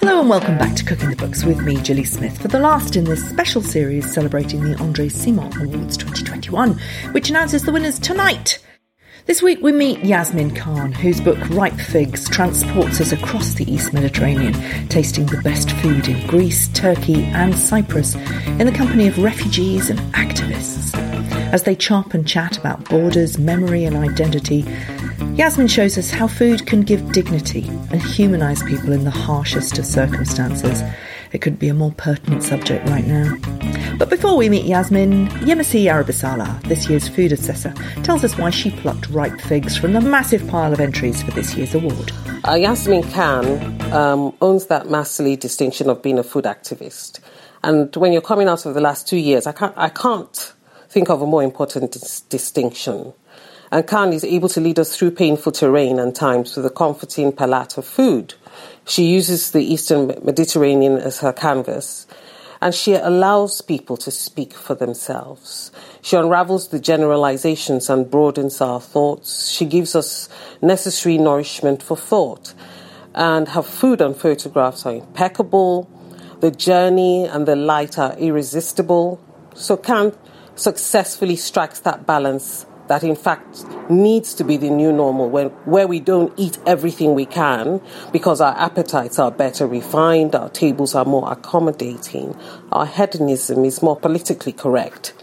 Hello and welcome back to Cooking the Books with me, Julie Smith, for the last in this special series celebrating the Andre Simon Awards 2021, which announces the winners tonight. This week we meet Yasmin Khan, whose book Ripe Figs transports us across the East Mediterranean, tasting the best food in Greece, Turkey, and Cyprus in the company of refugees and activists. As they chop and chat about borders, memory, and identity, Yasmin shows us how food can give dignity and humanise people in the harshest of circumstances. It could be a more pertinent subject right now. But before we meet Yasmin, Yemisi Aribisala, this year's food assessor, tells us why she plucked ripe figs from the massive pile of entries for this year's award. Uh, Yasmin Khan um, owns that masterly distinction of being a food activist. And when you're coming out of the last two years, I can't, I can't think of a more important dis- distinction and Khan is able to lead us through painful terrain and times with a comforting palette of food. She uses the Eastern Mediterranean as her canvas, and she allows people to speak for themselves. She unravels the generalizations and broadens our thoughts. She gives us necessary nourishment for thought. And her food and photographs are impeccable. The journey and the light are irresistible. So Khan successfully strikes that balance that in fact needs to be the new normal when, where we don't eat everything we can because our appetites are better refined, our tables are more accommodating, our hedonism is more politically correct,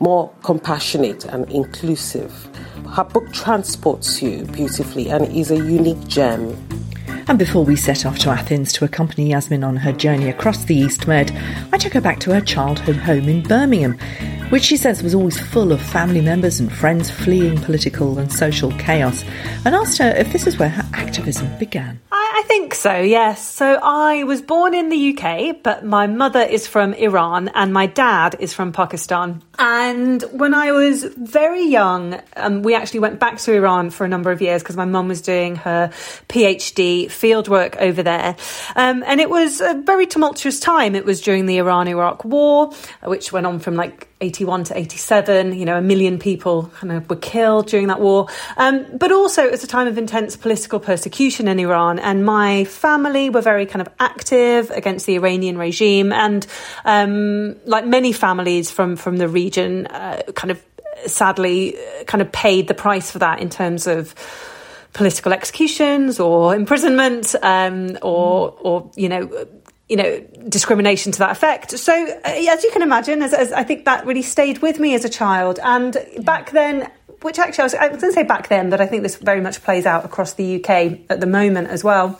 more compassionate and inclusive. Her book transports you beautifully and is a unique gem. And before we set off to Athens to accompany Yasmin on her journey across the East Med, I took her back to her childhood home in Birmingham, which she says was always full of family members and friends fleeing political and social chaos, and asked her if this is where her activism began. I think so, yes. So I was born in the UK, but my mother is from Iran and my dad is from Pakistan. And when I was very young, um, we actually went back to Iran for a number of years because my mum was doing her PhD fieldwork over there. Um, and it was a very tumultuous time. It was during the Iran Iraq War, which went on from like 81 to 87. You know, a million people kind of were killed during that war. Um, but also, it was a time of intense political persecution in Iran. And my family were very kind of active against the Iranian regime. And um, like many families from, from the region, uh, kind of sadly uh, kind of paid the price for that in terms of political executions or imprisonment um, or or you know you know discrimination to that effect so uh, as you can imagine as, as, i think that really stayed with me as a child and yeah. back then which actually I was, I was going to say back then, but I think this very much plays out across the UK at the moment as well.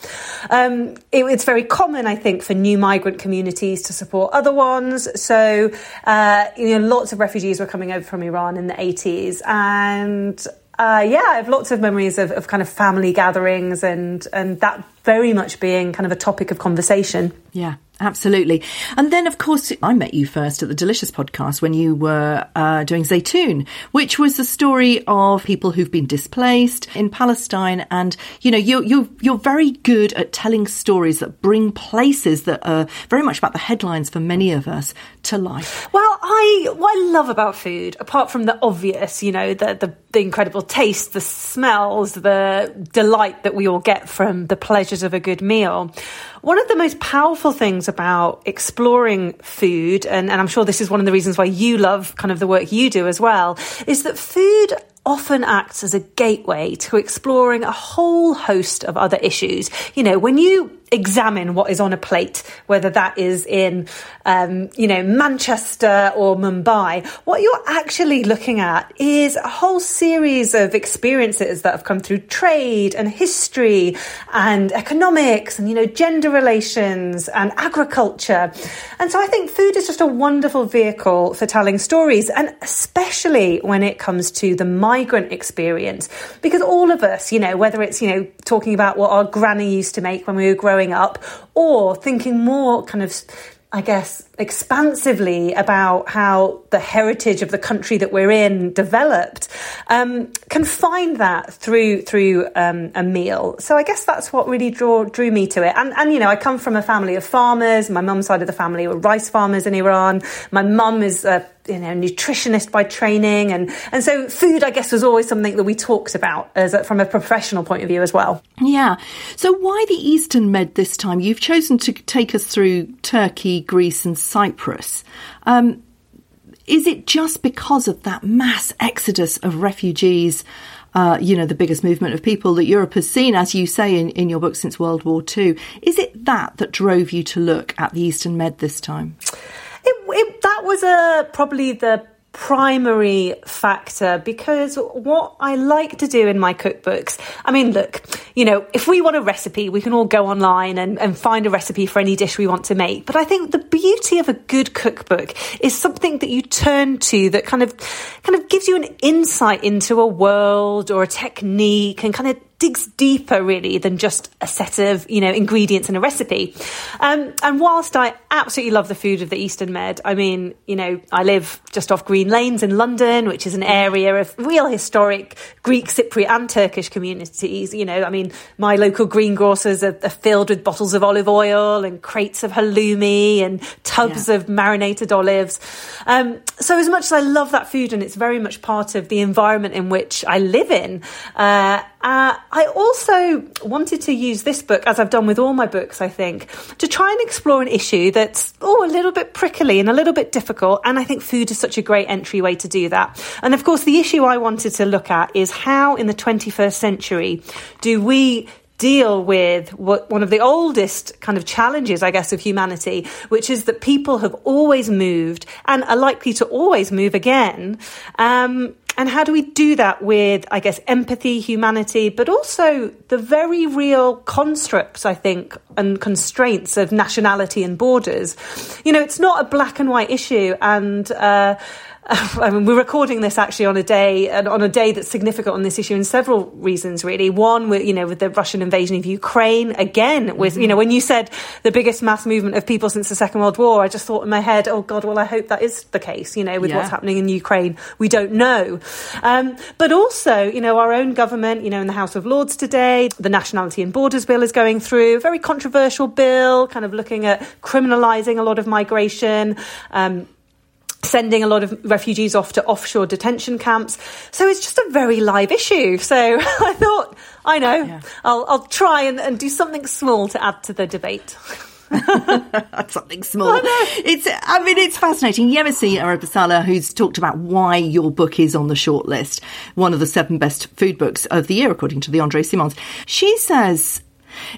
Um, it, it's very common, I think, for new migrant communities to support other ones. So, uh, you know, lots of refugees were coming over from Iran in the 80s and uh, yeah, I have lots of memories of, of, kind of family gatherings and and that very much being kind of a topic of conversation. Yeah, absolutely. And then, of course, I met you first at the Delicious podcast when you were uh, doing Zaytoun, which was the story of people who've been displaced in Palestine. And you know, you're you're you're very good at telling stories that bring places that are very much about the headlines for many of us to life. Well, I what I love about food, apart from the obvious, you know, the the, the incredible taste, the smells, the delight that we all get from the pleasures of a good meal. One of the most powerful things about exploring food, and, and I'm sure this is one of the reasons why you love kind of the work you do as well, is that food often acts as a gateway to exploring a whole host of other issues. You know, when you examine what is on a plate, whether that is in, um, you know, Manchester or Mumbai, what you're actually looking at is a whole series of experiences that have come through trade and history and economics and, you know, gender relations and agriculture. And so I think food is just a wonderful vehicle for telling stories and especially when it comes to the migrant experience, because all of us, you know, whether it's, you know, talking about what our granny used to make when we were growing growing up, or thinking more kind of I guess, expansively about how the heritage of the country that we're in developed, um, can find that through through um, a meal. So I guess that's what really draw, drew me to it. And and you know, I come from a family of farmers. My mum's side of the family were rice farmers in Iran. My mum is a you know nutritionist by training, and and so food, I guess, was always something that we talked about as a, from a professional point of view as well. Yeah. So why the Eastern Med this time? You've chosen to take us through Turkey, Greece, and Cyprus. Um, is it just because of that mass exodus of refugees? Uh, you know, the biggest movement of people that Europe has seen, as you say in, in your book, since World War II. Is it that that drove you to look at the Eastern Med this time? It, it, that was a, probably the primary factor because what I like to do in my cookbooks, I mean, look, you know, if we want a recipe, we can all go online and, and find a recipe for any dish we want to make. But I think the beauty of a good cookbook is something that you turn to that kind of, kind of gives you an insight into a world or a technique and kind of digs deeper really than just a set of you know ingredients in a recipe. Um, and whilst i absolutely love the food of the eastern med i mean you know i live just off green lanes in london which is an area of real historic greek cypriot and turkish communities. You know i mean my local greengrocers are, are filled with bottles of olive oil and crates of halloumi and tubs yeah. of marinated olives. Um, so as much as i love that food and it's very much part of the environment in which i live in uh, uh, I also wanted to use this book, as I've done with all my books, I think, to try and explore an issue that's, oh, a little bit prickly and a little bit difficult. And I think food is such a great entryway to do that. And of course, the issue I wanted to look at is how in the 21st century do we deal with what one of the oldest kind of challenges, I guess, of humanity, which is that people have always moved and are likely to always move again. Um, and how do we do that with, I guess, empathy, humanity, but also the very real constructs, I think, and constraints of nationality and borders? You know, it's not a black and white issue. And, uh, I mean, we're recording this actually on a day and on a day that's significant on this issue in several reasons, really. One, with, you know, with the Russian invasion of Ukraine, again, with, mm-hmm. you know, when you said the biggest mass movement of people since the Second World War, I just thought in my head, oh God, well, I hope that is the case, you know, with yeah. what's happening in Ukraine. We don't know. Um, but also, you know, our own government, you know, in the House of Lords today, the Nationality and Borders Bill is going through, a very controversial bill, kind of looking at criminalising a lot of migration. Um, sending a lot of refugees off to offshore detention camps. So it's just a very live issue. So I thought, I know, yeah. I'll, I'll try and, and do something small to add to the debate. Something small. It's. I mean, it's fascinating. Yemisi Aribisala, who's talked about why your book is on the shortlist, one of the seven best food books of the year, according to the Andre Simons. She says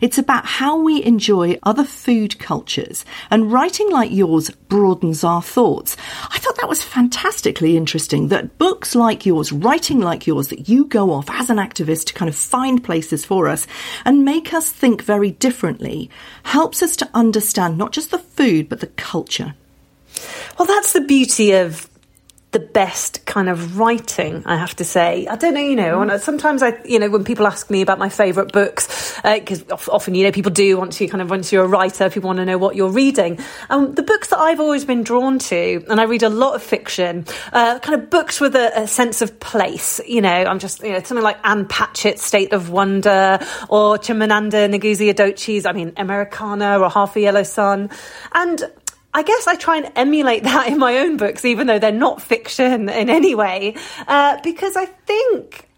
it's about how we enjoy other food cultures, and writing like yours broadens our thoughts. I thought that was fantastically interesting that books like yours, writing like yours, that you go off as an activist to kind of find places for us and make us think very differently, helps us to understand not just the food, but the culture. Well, that's the beauty of the best kind of writing, I have to say. I don't know, you know, sometimes I, you know, when people ask me about my favourite books, because uh, often, you know, people do want to kind of, once you're a writer, people want to know what you're reading. Um, the books that I've always been drawn to, and I read a lot of fiction, uh, kind of books with a, a, sense of place, you know, I'm just, you know, something like Ann Patchett's State of Wonder, or Chimamanda Ngozi Adichie's, I mean, Americanah, or Half a Yellow Sun. And I guess I try and emulate that in my own books, even though they're not fiction in any way, uh, because I think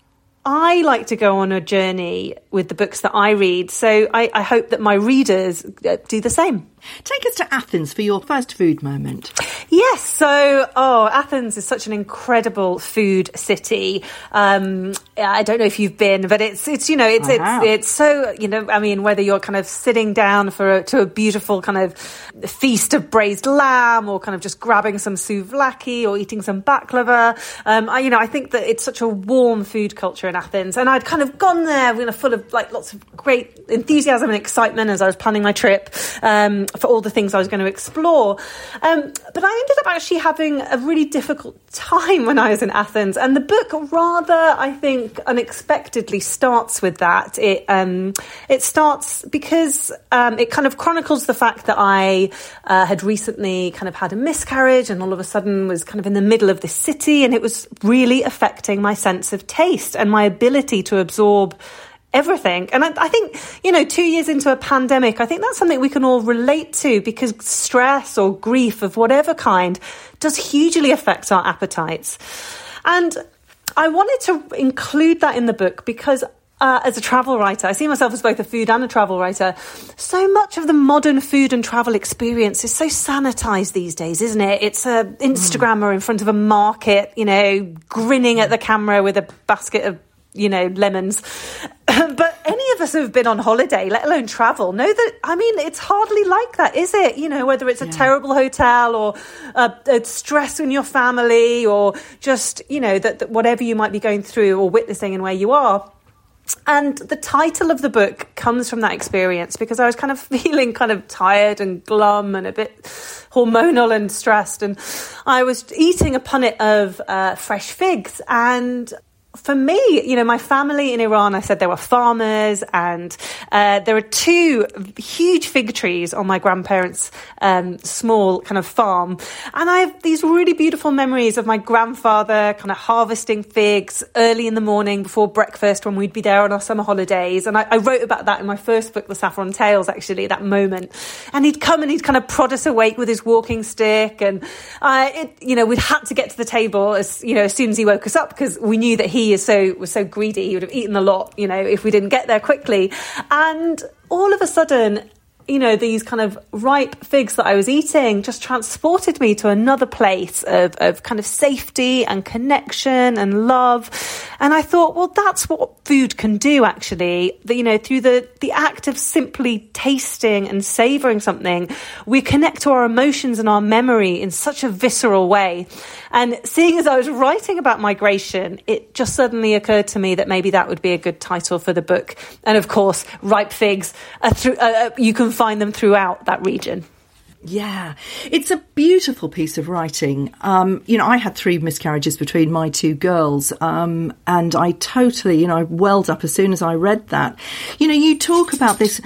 I like to go on a journey with the books that I read. So I, I hope that my readers uh, do the same. Take us to Athens for your first food moment. Yes, so oh, Athens is such an incredible food city. Um, I don't know if you've been, but it's it's you know it's it's it's so you know I mean whether you're kind of sitting down for a, to a beautiful kind of feast of braised lamb or kind of just grabbing some souvlaki or eating some baklava. Um, I, you know I think that it's such a warm food culture in Athens, and I'd kind of gone there you know full of like lots of great enthusiasm and excitement as I was planning my trip. Um, for all the things I was going to explore. Um, but I ended up actually having a really difficult time when I was in Athens, and the book rather, I think, unexpectedly starts with that. It um, it starts because um, it kind of chronicles the fact that I uh, had recently kind of had a miscarriage, and all of a sudden was kind of in the middle of this city, and it was really affecting my sense of taste and my ability to absorb everything. And I, I, think, you know, two years into a pandemic, I think that's something we can all relate to because stress or grief of whatever kind does hugely affect our appetites. And I wanted to include that in the book because uh, as a travel writer, I see myself as both a food and a travel writer. So much of the modern food and travel experience is so sanitized these days, isn't it? It's a Instagrammer mm. in front of a market, you know, grinning at the camera with a basket of you know, lemons. but any of us who have been on holiday, let alone travel, know that, I mean, it's hardly like that, is it? You know, whether it's a yeah. terrible hotel or a, a, stress in your family or just, you know, that, that whatever you might be going through or witnessing and where you are. And the title of the book comes from that experience because I was kind of feeling kind of tired and glum and a bit hormonal and stressed. And I was eating a punnet of uh, fresh figs and for me, you know, my family in Iran, I said they were farmers, and uh, there are two huge fig trees on my grandparents' um, small kind of farm. And I have these really beautiful memories of my grandfather kind of harvesting figs early in the morning before breakfast when we'd be there on our summer holidays. And I, I wrote about that in my first book, The Saffron Tales, actually, that moment. And he'd come and he'd kind of prod us awake with his walking stick. And, uh, it, you know, we'd had to get to the table as, you know, as soon as he woke us up because we knew that he is so was so greedy. He would have eaten a lot, you know, if we didn't get there quickly. And all of a sudden, you know, these kind of ripe figs that I was eating just transported me to another place of, of kind of safety and connection and love. And I thought, well, that's what food can do actually. That, you know, through the, the act of simply tasting and savoring something, we connect to our emotions and our memory in such a visceral way. And seeing as I was writing about migration, it just suddenly occurred to me that maybe that would be a good title for the book. And of course, ripe figs, are through, uh, uh you can find them throughout that region. Yeah, it's a beautiful piece of writing. Um, you know, I had three miscarriages between my two girls, um, and I totally, you know, I welled up as soon as I read that. You know, you talk about this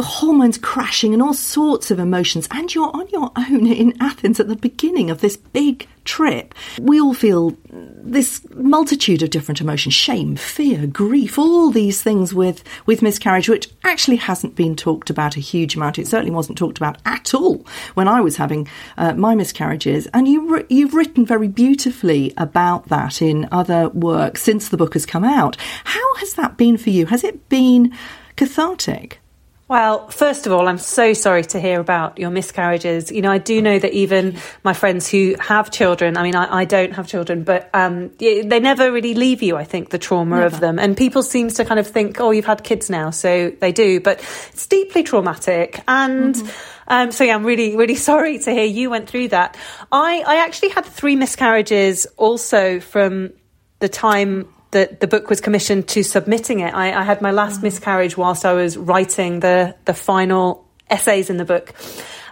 hormones crashing and all sorts of emotions, and you're on your own in Athens at the beginning of this big trip. We all feel this multitude of different emotions shame, fear, grief, all these things with, with miscarriage, which actually hasn't been talked about a huge amount. It certainly wasn't talked about at all when I was having uh, my miscarriages. And you, you've written very beautifully about that in other work since the book has come out. How has that been for you? Has it been cathartic? Well, first of all, I'm so sorry to hear about your miscarriages. You know, I do know that even my friends who have children, I mean, I, I don't have children, but um, they never really leave you, I think, the trauma never. of them. And people seem to kind of think, oh, you've had kids now, so they do. But it's deeply traumatic. And mm-hmm. um, so, yeah, I'm really, really sorry to hear you went through that. I, I actually had three miscarriages also from the time that the book was commissioned to submitting it. I, I had my last mm. miscarriage whilst I was writing the the final essays in the book.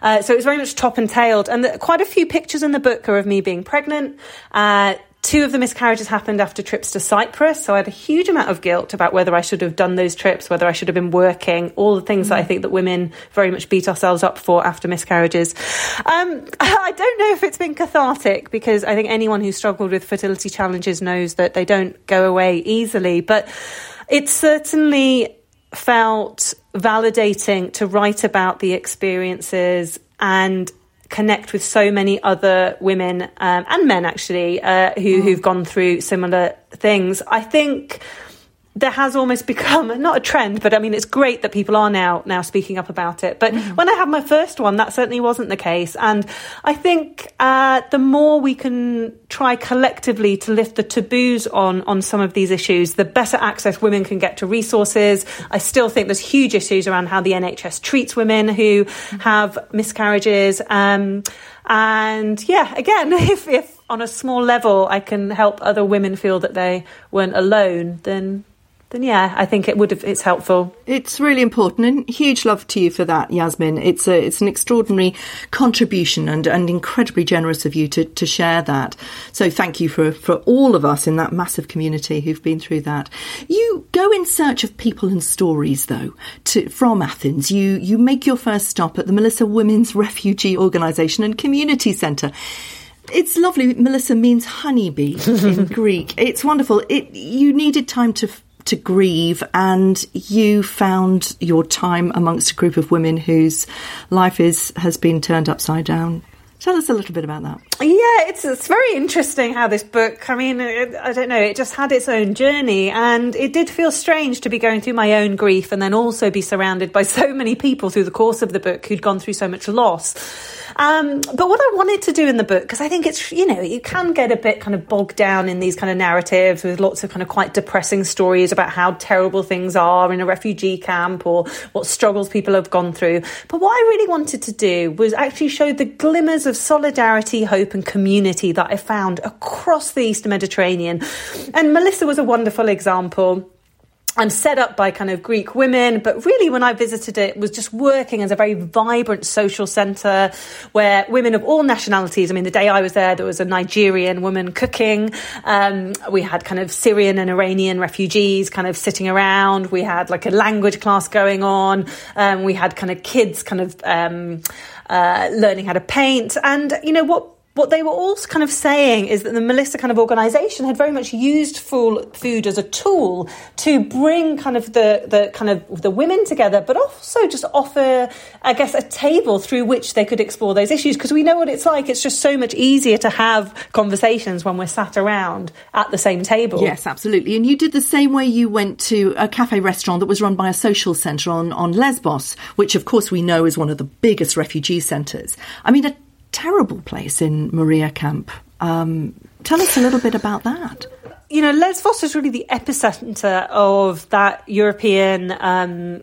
Uh, so it was very much top and tailed, and the, quite a few pictures in the book are of me being pregnant. Uh, Two of the miscarriages happened after trips to Cyprus, so I had a huge amount of guilt about whether I should have done those trips, whether I should have been working, all the things mm. that I mm. think that women very much beat ourselves up for after miscarriages. Um, I don't know if it's been cathartic because I think anyone who struggled with fertility challenges knows that they don't go away easily, but it certainly felt validating to write about the experiences and connect with so many other women um, and men actually uh, who mm. who've gone through similar things. I think there has almost become not a trend, but I mean, it's great that people are now now speaking up about it. But mm when I had my first one, that certainly wasn't the case, and I think uh, the more we can try collectively to lift the taboos on on some of these issues, the better access women can get to resources. I still think there's huge issues around how the NHS treats women who mm have miscarriages. Um, and yeah, again, if, if on a small level I can help other women feel that they weren't alone, then then yeah, I think it would have. It's helpful. It's really important, and huge love to you for that, Yasmin. It's a it's an extraordinary contribution, and and incredibly generous of you to to share that. So thank you for for all of us in that massive community who've been through that. You go in search of people and stories, though, to, from Athens. You you make your first stop at the Melissa Women's Refugee Organisation and Community Centre. It's lovely. Melissa means honeybee in Greek. It's wonderful. It you needed time to to grieve, and you found your time amongst a group of women whose life is has been turned upside down. Tell us a little bit about that. Yeah, it's it's very interesting how this book. I mean, it, I don't know. It just had its own journey, and it did feel strange to be going through my own grief, and then also be surrounded by so many people through the course of the book who'd gone through so much loss. Um, but what I wanted to do in the book, because I think it's, you know, you can get a bit kind of bogged down in these kind of narratives with lots of kind of quite depressing stories about how terrible things are in a refugee camp or what struggles people have gone through. But what I really wanted to do was actually show the glimmers of solidarity, hope, and community that I found across the Eastern Mediterranean. And Melissa was a wonderful example and set up by kind of Greek women, but really when I visited it, it was just working as a very vibrant social centre where women of all nationalities, I mean, the day I was there, there was a Nigerian woman cooking. Um, we had kind of Syrian and Iranian refugees kind of sitting around. We had like a language class going on. Um, we had kind of kids kind of um, uh, learning how to paint. And, you know, what what they were all kind of saying is that the Melissa kind of organisation had very much used food as a tool to bring kind of the, the kind of the women together, but also just offer, I guess, a table through which they could explore those issues. Because we know what it's like. It's just so much easier to have conversations when we're sat around at the same table. Yes, absolutely. And you did the same way you went to a cafe restaurant that was run by a social centre on, on Lesbos, which of course we know is one of the biggest refugee centres. I mean, a terrible place in Moria Camp. Um, tell us a little bit about that. You know, Lesbos is really the epicenter of that European um,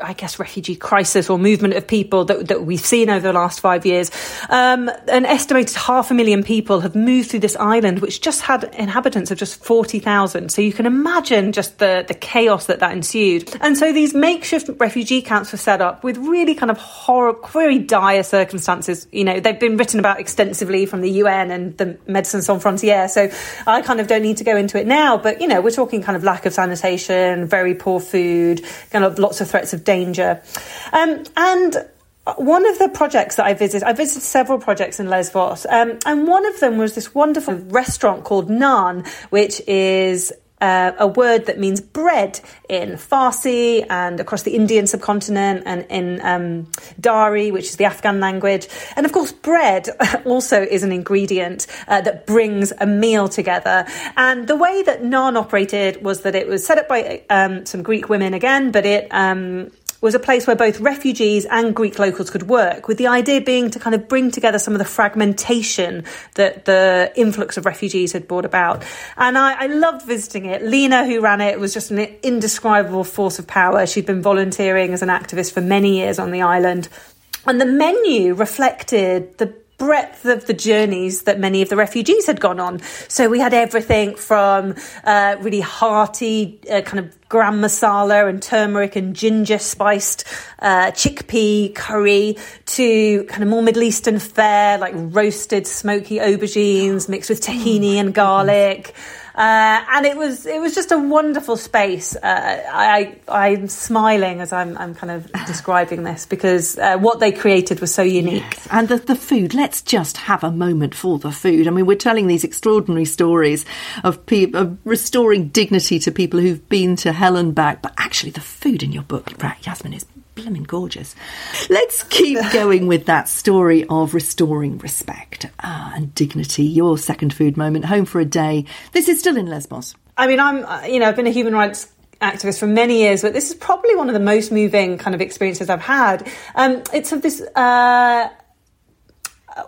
I guess, refugee crisis or movement of people that, that we've seen over the last five years. Um, an estimated half a million people have moved through this island, which just had inhabitants of just 40,000. So you can imagine just the, the chaos that that ensued. And so these makeshift refugee camps were set up with really kind of horror, very dire circumstances. You know, they've been written about extensively from the UN and the Médecins Sans Frontières. So I kind of don't need to go into it now, but, you know, we're talking kind of lack of sanitation, very poor food, kind of lots of threats of danger. Um, and one of the projects that I visited, I visited several projects in Lesbos, um, and one of them was this wonderful restaurant called Naan, which is uh, a word that means bread in Farsi and across the Indian subcontinent and in um, Dari, which is the Afghan language. And of course, bread also is an ingredient uh, that brings a meal together. And the way that Naan operated was that it was set up by um, some Greek women again, but it um, was a place where both refugees and Greek locals could work, with the idea being to kind of bring together some of the fragmentation that the influx of refugees had brought about. And I, I loved visiting it. Lena, who ran it, was just an indescribable force of power. She'd been volunteering as an activist for many years on the island. And the menu reflected the breadth of the journeys that many of the refugees had gone on. So we had everything from uh, really hearty uh, kind of garam masala and turmeric and ginger spiced uh, chickpea curry to kind of more Middle Eastern fare like roasted smoky aubergines mixed with tahini and garlic. Uh, and it was it was just a wonderful space. Uh, I I'm smiling as I'm I'm kind of describing this because uh, what they created was so unique. Yes. And the the food. Let's just have a moment for the food. I mean, we're telling these extraordinary stories of people of restoring dignity to people who've been to hell and back, but actually, the food in your book, Yasmin, is blooming gorgeous. Let's keep going with that story of restoring respect uh, and dignity. Your second food moment, home for a day. This is still in Lesbos. I mean, I'm, uh, you know, I've been a human rights activist for many years, but this is probably one of the most moving kind of experiences I've had. Um, it's of this uh,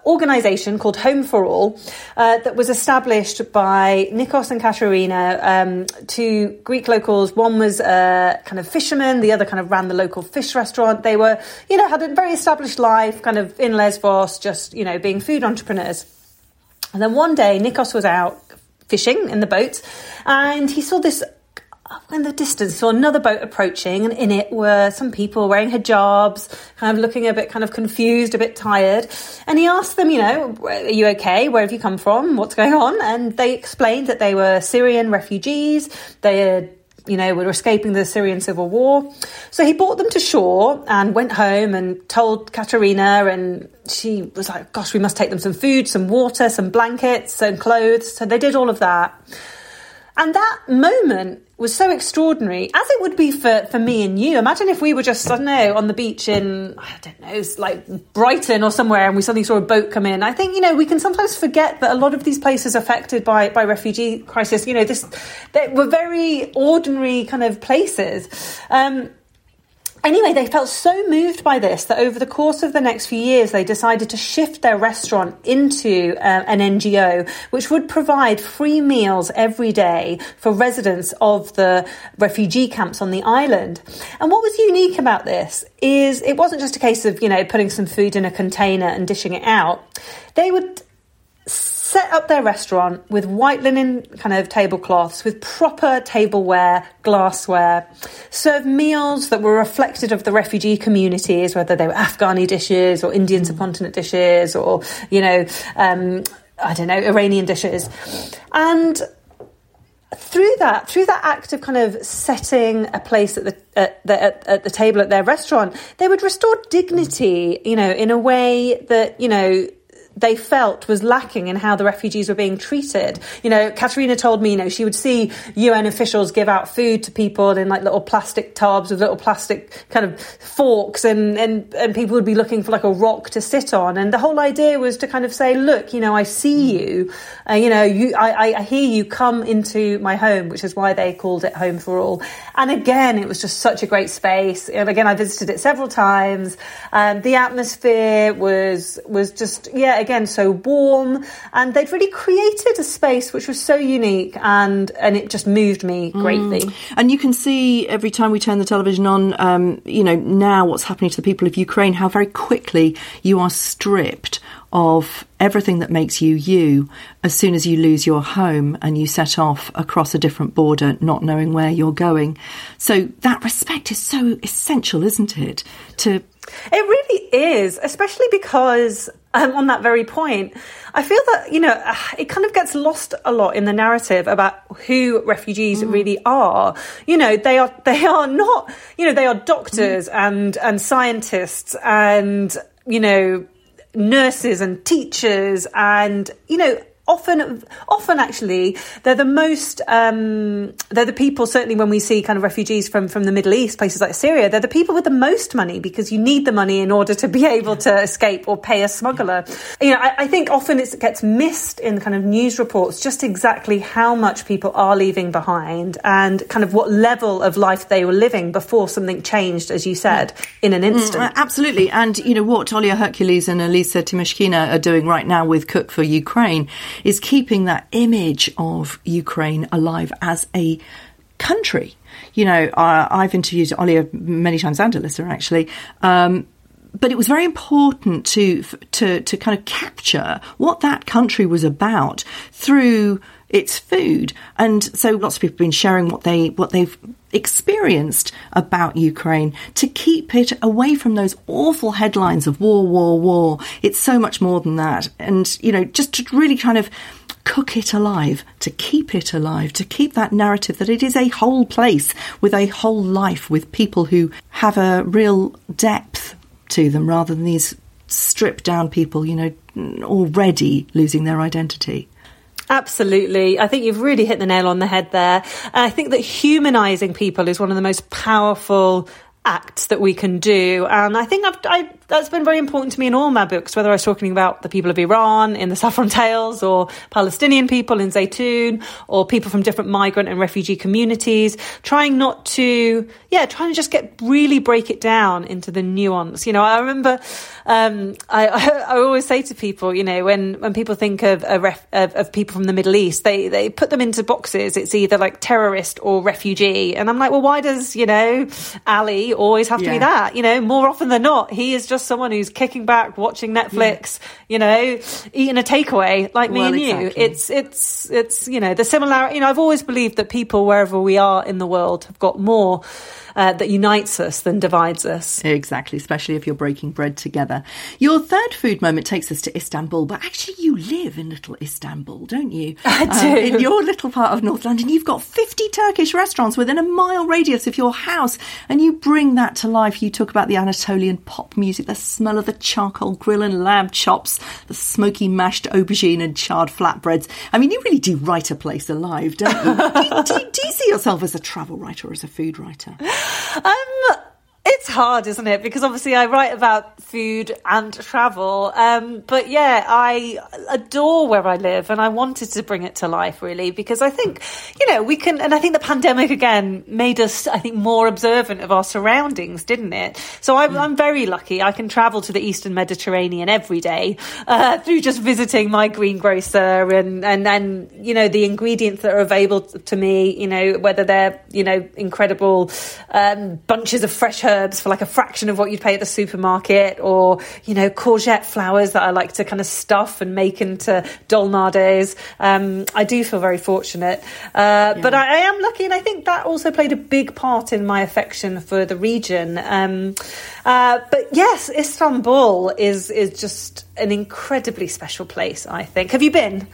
organisation called Home for All uh, that was established by Nikos and Katerina, um, two Greek locals. One was a kind of fisherman, the other kind of ran the local fish restaurant. They were, you know, had a very established life kind of in Lesbos, just, you know, being food entrepreneurs. And then one day, Nikos was out fishing in the boat and he saw this in the distance, saw another boat approaching, and in it were some people wearing hijabs, kind of looking a bit kind of confused, a bit tired. And he asked them, you know, are you okay? Where have you come from? What's going on? And they explained that they were Syrian refugees. They had you know, were escaping the Syrian civil war. So he brought them to shore and went home and told Katerina, and she was like, Gosh, we must take them some food, some water, some blankets, some clothes. So they did all of that. And that moment was so extraordinary, as it would be for, for me and you. Imagine if we were just, I don't know, on the beach in, I don't know, like Brighton or somewhere and we suddenly saw a boat come in. I think, you know, we can sometimes forget that a lot of these places affected by, by refugee crisis, you know, this, they were very ordinary kind of places. Um, Anyway, they felt so moved by this that over the course of the next few years, they decided to shift their restaurant into uh, an NGO, which would provide free meals every day for residents of the refugee camps on the island. And what was unique about this is it wasn't just a case of, you know, putting some food in a container and dishing it out. They would set up their restaurant with white linen kind of tablecloths, with proper tableware, glassware, serve meals that were reflected of the refugee communities, whether they were Afghani dishes or Indian subcontinent dishes or, you know, um, I don't know, Iranian dishes. And through that, through that act of kind of setting a place at the, at the at, at, the table at their restaurant, they would restore dignity, you know, in a way that you know they felt was lacking in how the refugees were being treated. You know, Katerina told me, you know, she would see UN officials give out food to people in like little plastic tubs with little plastic kind of forks and, and, and people would be looking for like a rock to sit on. And the whole idea was to kind of say, look, you know, I see you, uh, you know, you, I, I hear you come into my home, which is why they called it Home for All. And again, it was just such a great space. And again, I visited it several times. Um, the atmosphere was, was just, yeah, again so warm, and they'd really created a space which was so unique, and and it just moved me mm. greatly. Mm. And you can see every time we turn the television on, um, you know, now what's happening to the people of Ukraine, how very quickly you are stripped of everything that makes you you as soon as you lose your home and you set off across a different border not knowing where you're going. So that respect is so essential, isn't it? To it really is, especially because um, on that very point, I feel that you know it kind of gets lost a lot in the narrative about who refugees mm. really are. You know, they are they are not. You know, they are doctors mm. and and scientists and you know nurses and teachers and you know often often actually they're the most um, they're the people certainly when we see kind of refugees from from the middle east places like syria they're the people with the most money because you need the money in order to be able to escape or pay a smuggler. You know i, I think often it gets missed in kind of news reports just exactly how much people are leaving behind and kind of what level of life they were living before something changed as you said in an mm, instant. mm, absolutely. And you know what Olia Hercules and Alissa Timoshkina are doing right now with cook for ukraine is keeping that image of Ukraine alive as a country. You know, I, have interviewed Olia many times and Alissa actually. Um, but it was very important to to to kind of capture what that country was about through its food, and so lots of people have been sharing what they what they've experienced about Ukraine to keep it away from those awful headlines of war, war, war. It's so much more than that. And, you know, just to really kind of cook it alive, to keep it alive, to keep that narrative that it is a whole place with a whole life with people who have a real depth to them rather than these stripped down people, you know, already losing their identity. Absolutely. I think you've really hit the nail on the head there. I think that humanizing people is one of the most powerful acts that we can do. And I think I've, I, that's been very important to me in all my books, whether I was talking about the people of Iran in the Saffron Tales or Palestinian people in Zaytoun or people from different migrant and refugee communities, trying not to, yeah, trying to just get really break it down into the nuance. You know, I remember, um, I, I, always say to people, you know, when, when people think of, ref, of, of people from the Middle East, they, they put them into boxes. It's either like terrorist or refugee. And I'm like, well, why does, you know, Ali always have to yeah. be that. You know, more often than not, he is just someone who's kicking back, watching Netflix, yeah. you know, eating a takeaway like me well, and you. Exactly. It's, it's, it's, you know, the similarity. You know, I've always believed that people, wherever we are in the world, have got more uh, that unites us than divides us. Exactly, especially if you're breaking bread together. Your third food moment takes us to Istanbul, but actually you live in little Istanbul, don't you? I uh, do. Um, in your little part of North London, you've got 50 Turkish restaurants within a mile radius of your house, and you bring bring that to life. You talk about the Anatolian pop music, the smell of the charcoal grill and lamb chops, the smoky mashed aubergine and charred flatbreads. I mean, you really do write a place alive, don't you? do, do, do, you see yourself as a travel writer or as a food writer? Um, it's hard, isn't it? Because obviously I write about food and travel. Um, but yeah, I adore where I live and I wanted to bring it to life really because I think, you know, we can, and I think the pandemic again made us, I think, more observant of our surroundings, didn't it? So I'm, mm. I'm very lucky. I can travel to the Eastern Mediterranean every day uh, through just visiting my greengrocer and, and, and, you know, the ingredients that are available to me, you know, whether they're, you know, incredible um, bunches of fresh herbs herbs for like a fraction of what you'd pay at the supermarket, or you know courgette flowers that I like to kind of stuff and make into dolmades. Um, I do feel very fortunate, uh, yeah. but I, I, am lucky, and I think that also played a big part in my affection for the region. Um, uh, but yes, Istanbul is is just an incredibly special place, I think. Have you been?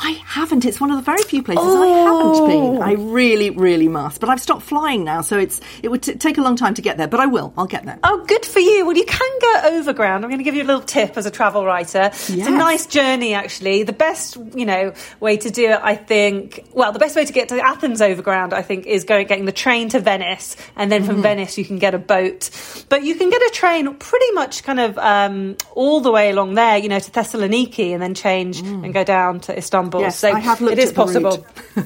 I haven't. It's one of the very few places oh. I haven't been. I really, really must. But I've stopped flying now, so it's it would t- take a long time to get there. But I will. I'll get there. Oh, good for you. Well, you can go overground. I'm going to give you a little tip as a travel writer. Yes. It's a nice journey, actually. The best, you know, way to do it, I think. Well, the best way to get to Athens overground, I think, is going getting the train to Venice, and then from mm-hmm. Venice you can get a boat. But you can get a train pretty much kind of um, all the way along there there, you know, to Thessaloniki and then change mm. and go down to Istanbul. Yes, so I have looked it is possible.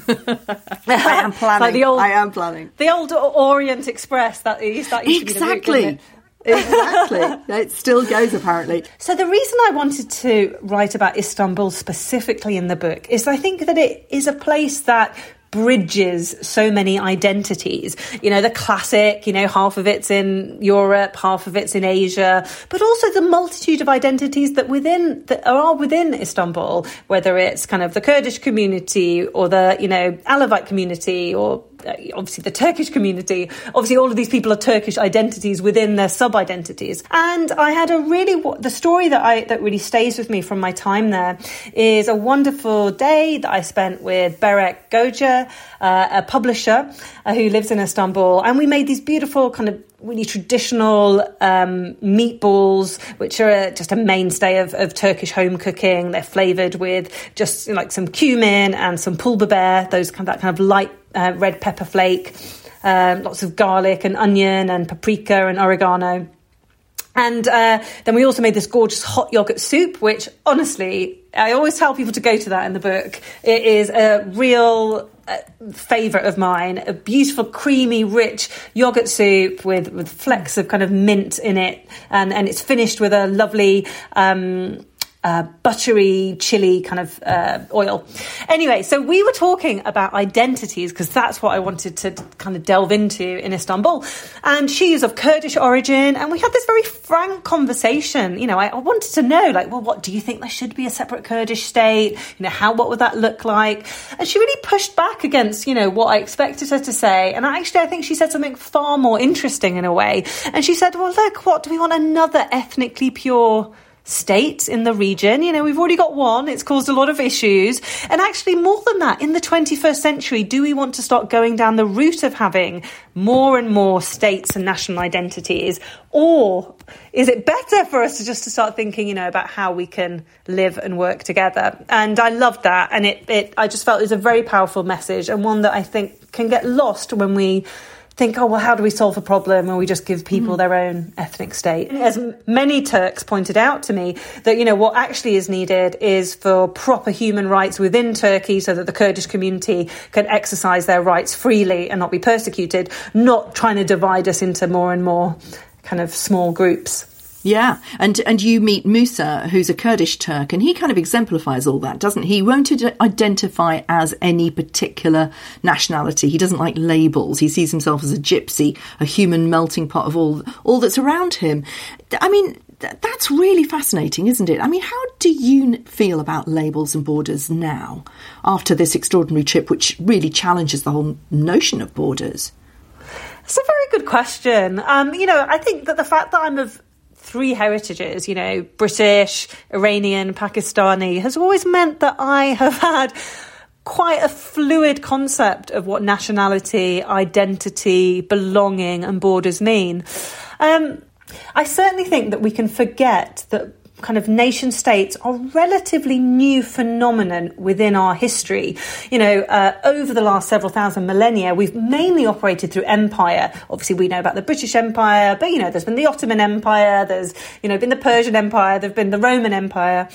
I am planning. like the old, I am planning. The old Orient Express that used, that used exactly. to be route, exactly. it still goes, apparently. So, the reason I wanted to write about Istanbul specifically in the book is I think that it is a place that bridges so many identities. You know, the classic, you know, half of it's in Europe, half of it's in Asia, but also the multitude of identities that within that are within Istanbul, whether it's kind of the Kurdish community or the, you know, Alevite community or obviously the Turkish community. Obviously, all of these people are Turkish identities within their sub identities. And I had a really the story that I that really stays with me from my time there is a wonderful day that I spent with Berek Goja, uh, a publisher uh, who lives in Istanbul, and we made these beautiful kind of really traditional um, meatballs, which are a, just a mainstay of, of, Turkish home cooking. They're flavoured with just like some cumin and some pul biber, those kind of, that kind of light uh, red pepper flake, um, lots of garlic and onion and paprika and oregano. And uh, then we also made this gorgeous hot yogurt soup, which honestly, I always tell people to go to that in the book. It is a real uh, favourite of mine. A beautiful, creamy, rich yogurt soup with, with flecks of kind of mint in it. And, and it's finished with a lovely. Um, uh, buttery chili kind of uh, oil. Anyway, so we were talking about identities because that's what I wanted to kind of delve into in Istanbul. And she is of Kurdish origin, and we had this very frank conversation. You know, I, I wanted to know, like, well, what do you think there should be a separate Kurdish state? You know, how what would that look like? And she really pushed back against, you know, what I expected her to say. And actually, I think she said something far more interesting in a way. And she said, well, look, what do we want another ethnically pure? State in the region. You know, we've already got one. It's caused a lot of issues. And actually, more than that, in the 21st century, do we want to start going down the route of having more and more states and national identities? Or is it better for us to just to start thinking, you know, about how we can live and work together? And I loved that. And it, it I just felt it was a very powerful message and one that I think can get lost when we think, oh, well, how do we solve a problem when we just give people mm. their own ethnic state? As many Turks pointed out to me, that, you know, what actually is needed is for proper human rights within Turkey so that the Kurdish community can exercise their rights freely and not be persecuted, not trying to divide us into more and more kind of small groups. Yeah, and and you meet Musa, who's a Kurdish Turk, and he kind of exemplifies all that, doesn't he? He won't identify as any particular nationality. He doesn't like labels. He sees himself as a gypsy, a human melting pot of all all that's around him. I mean, that's really fascinating, isn't it? I mean, how do you feel about labels and borders now after this extraordinary trip, which really challenges the whole notion of borders? It's a very good question. Um, you know, I think that the fact that I'm of three heritages, you know, British, Iranian, Pakistani, has always meant that I have had quite a fluid concept of what nationality, identity, belonging, and borders mean. Um, I certainly think that we can forget that kind of nation states are relatively new phenomenon within our history. You know, uh, over the last several thousand millennia, we've mainly operated through empire. Obviously, we know about the British Empire, but you know, there's been the Ottoman Empire, there's you know been the Persian Empire, there've been the Roman Empire,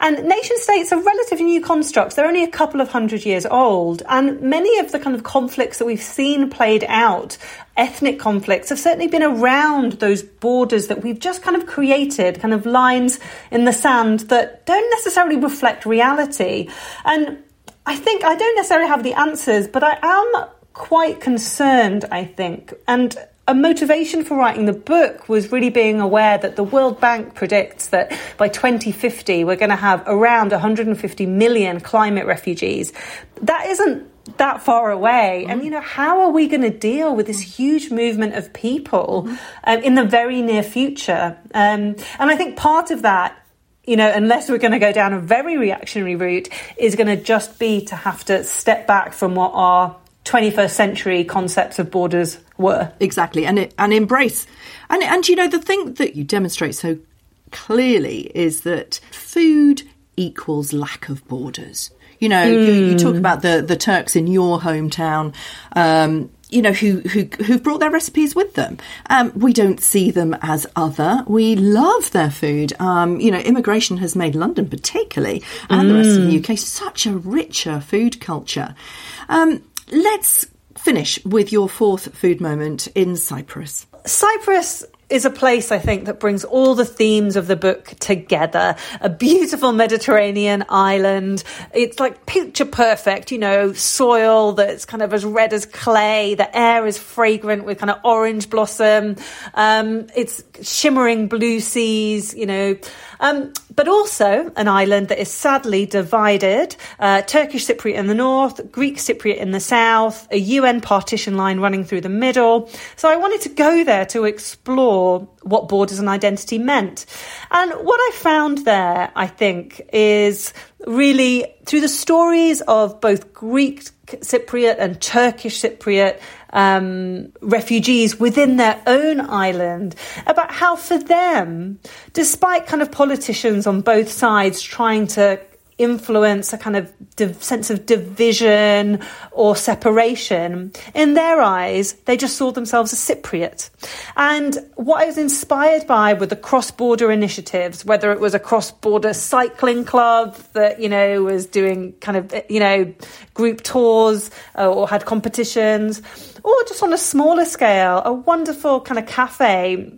and nation states are relatively new constructs. They're only a couple of hundred years old, and many of the kind of conflicts that we've seen played out ethnic conflicts have certainly been around those borders that we've just kind of created, kind of lines in the sand that don't necessarily reflect reality. And I think I don't necessarily have the answers, but I am quite concerned, I think. And a motivation for writing the book was really being aware that the World Bank predicts that by 2050 we're going to have around 150 million climate refugees. That isn't that far away. Mm-hmm. And, you know, how are we going to deal with this huge movement of people mm-hmm. um, in the very near future? Um, and I think part of that you know, unless we're going to go down a very reactionary route, is going to just be to have to step back from what our 21st century concepts of borders were. Exactly, and it, and embrace, and and you know the thing that you demonstrate so clearly is that food equals lack of borders. You know, mm. you, you, talk hmm. about the, the Turks in your hometown. Um, you know, who, who, who've brought their recipes with them. Um, we don't see them as other. We love their food. Um, you know, immigration has made London particularly and mm. the rest of the hmm. UK such a richer food culture. Um, let's finish with your fourth food moment in Cyprus. Cyprus is a place I think that brings all the themes of the book together. A beautiful Mediterranean island. It's like picture perfect, you know, soil that's kind of as red as clay. The air is fragrant with kind of orange blossom. Um, it's shimmering blue seas, you know. Um, but also an island that is sadly divided uh, Turkish Cypriot in the north, Greek Cypriot in the south, a UN partition line running through the middle. So I wanted to go there to explore what borders and identity meant. And what I found there, I think, is really through the stories of both Greek Cypriot and Turkish Cypriot um, refugees within their own island about how, for them, despite kind of politicians on both sides trying to influence a kind of div- sense of division or separation. In their eyes, they just saw themselves as Cypriot. And what I was inspired by were the cross-border initiatives, whether it was a cross-border cycling club that, you know, was doing kind of, you know, group tours uh, or had competitions, or just on a smaller scale, a wonderful kind of cafe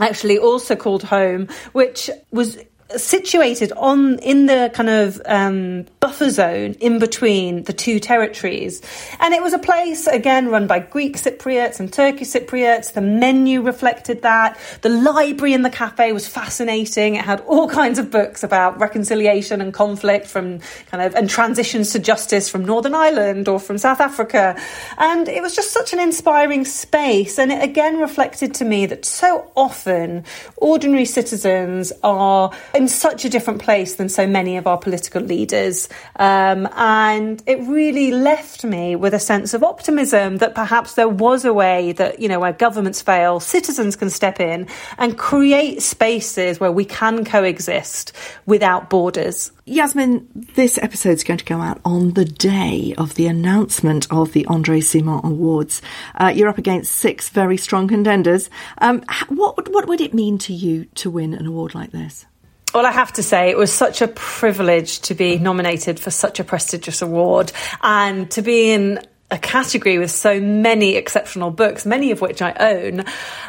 actually also called home, which was situated on in the kind of um, buffer zone in between the two territories. And it was a place, again, run by Greek Cypriots and Turkish Cypriots. The menu reflected that. The library in the cafe was fascinating. It had all kinds of books about reconciliation and conflict from kind of, and transitions to justice from Northern Ireland or from South Africa. And it was just such an inspiring space. And it again reflected to me that so often ordinary citizens are in such a different place than so many of our political leaders. Um, and it really left me with a sense of optimism that perhaps there was a way that, you know, where governments fail, citizens can step in and create spaces where we can coexist without borders. Yasmin, this episode is going to go out on the day of the announcement of the Andre Simon Awards. Uh, you're up against six very strong contenders. Um, what, what would it mean to you to win an award like this? Well, I have to say, it was such a privilege to be nominated for such a prestigious award and to be in a category with so many exceptional books, many of which I own.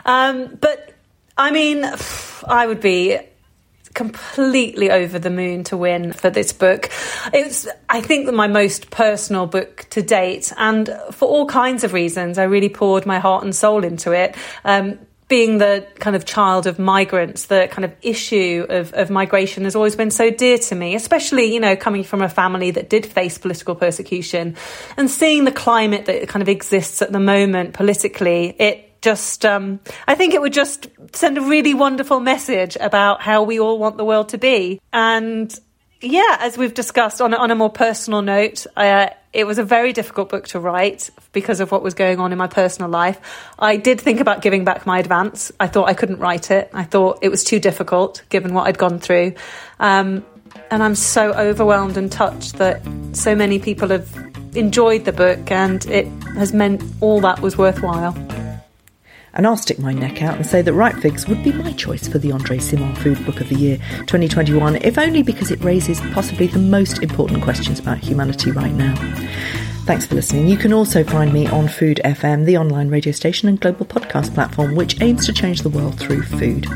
Um, but I mean, I would be completely over the moon to win for this book. It's, I think, my most personal book to date, and for all kinds of reasons, I really poured my heart and soul into it. Um, being the kind of child of migrants, the kind of issue of, of migration has always been so dear to me, especially, you know, coming from a family that did face political persecution and seeing the climate that kind of exists at the moment politically, it just, um, I think it would just send a really wonderful message about how we all want the world to be. And yeah, as we've discussed on, on a more personal note, uh, it was a very difficult book to write because of what was going on in my personal life. I did think about giving back my advance. I thought I couldn't write it. I thought it was too difficult given what I'd gone through. Um, and I'm so overwhelmed and touched that so many people have enjoyed the book and it has meant all that was worthwhile. And I'll stick my neck out and say that Ripe Figs would be my choice for the Andre Simon Food Book of the Year 2021, if only because it raises possibly the most important questions about humanity right now. Thanks for listening. You can also find me on Food FM, the online radio station and global podcast platform which aims to change the world through food.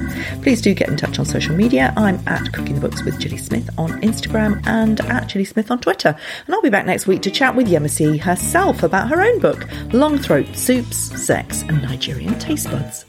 Please do get in touch on social media. I'm at Cooking the Books with Gilly Smith on Instagram and at Gilly Smith on Twitter. And I'll be back next week to chat with Yemisi herself about her own book, Long Throat Soups, Sex and Nigerian Taste Buds.